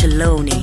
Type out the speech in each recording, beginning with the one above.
Cicciolone.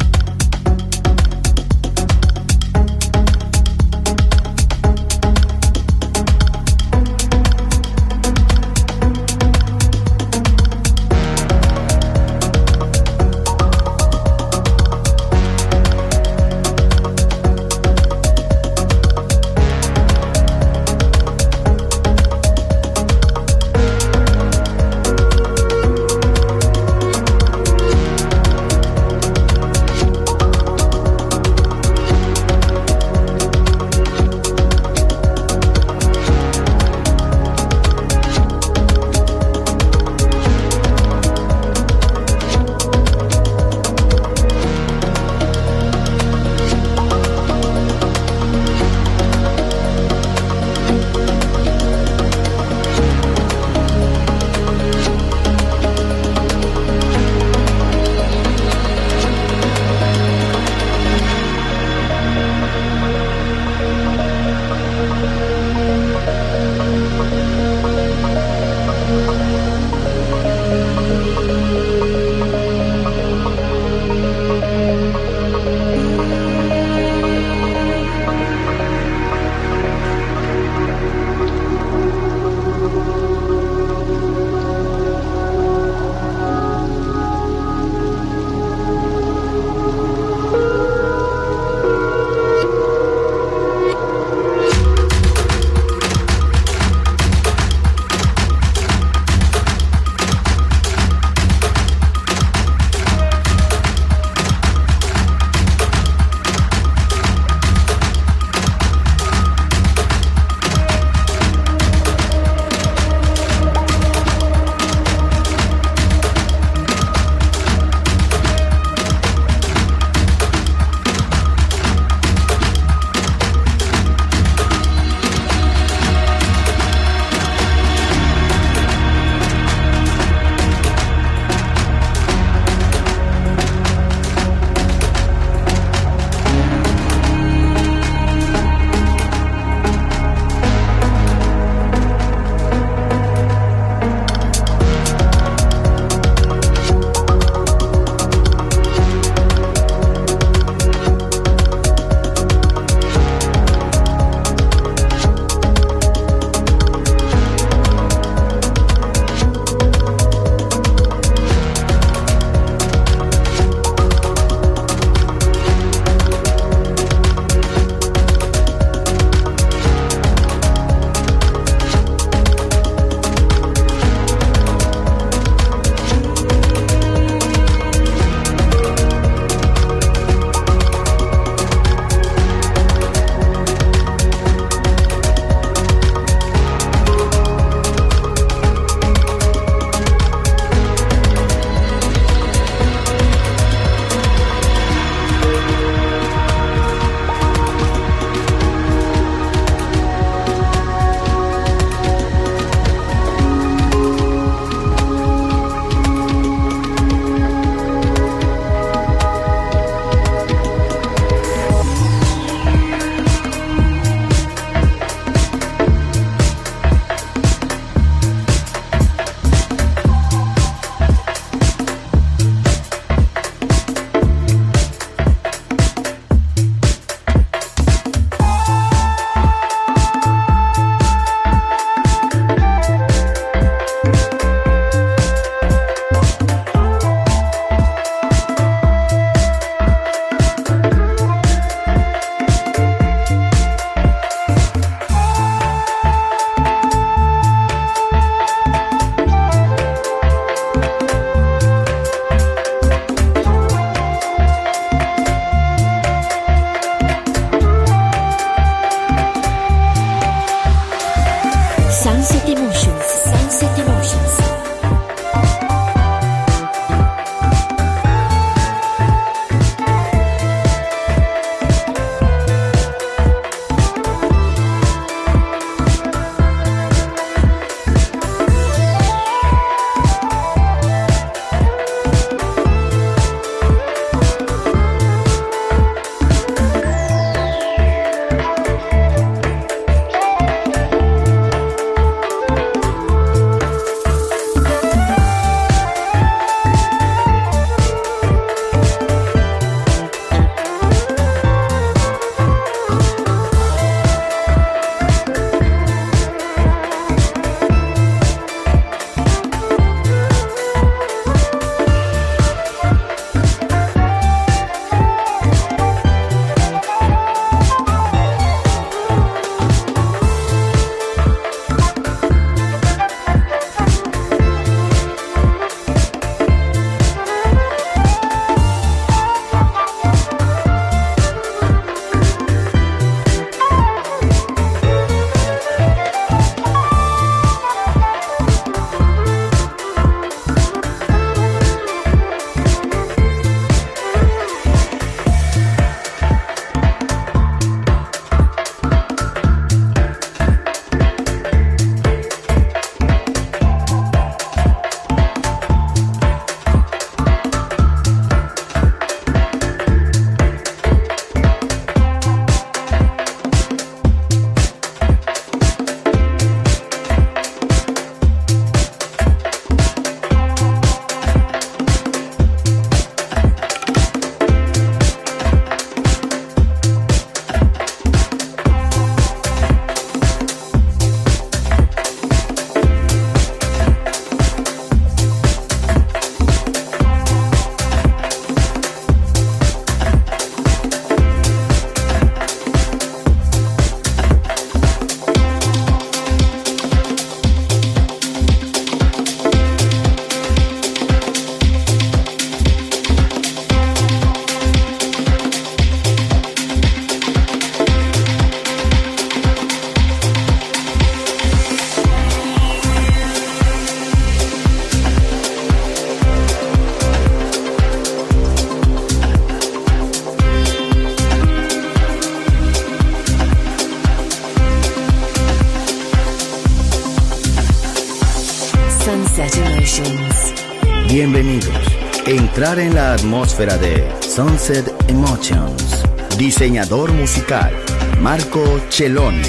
En la atmósfera de Sunset Emotions. Diseñador musical, Marco Celloni,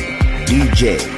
DJ.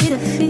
defeat.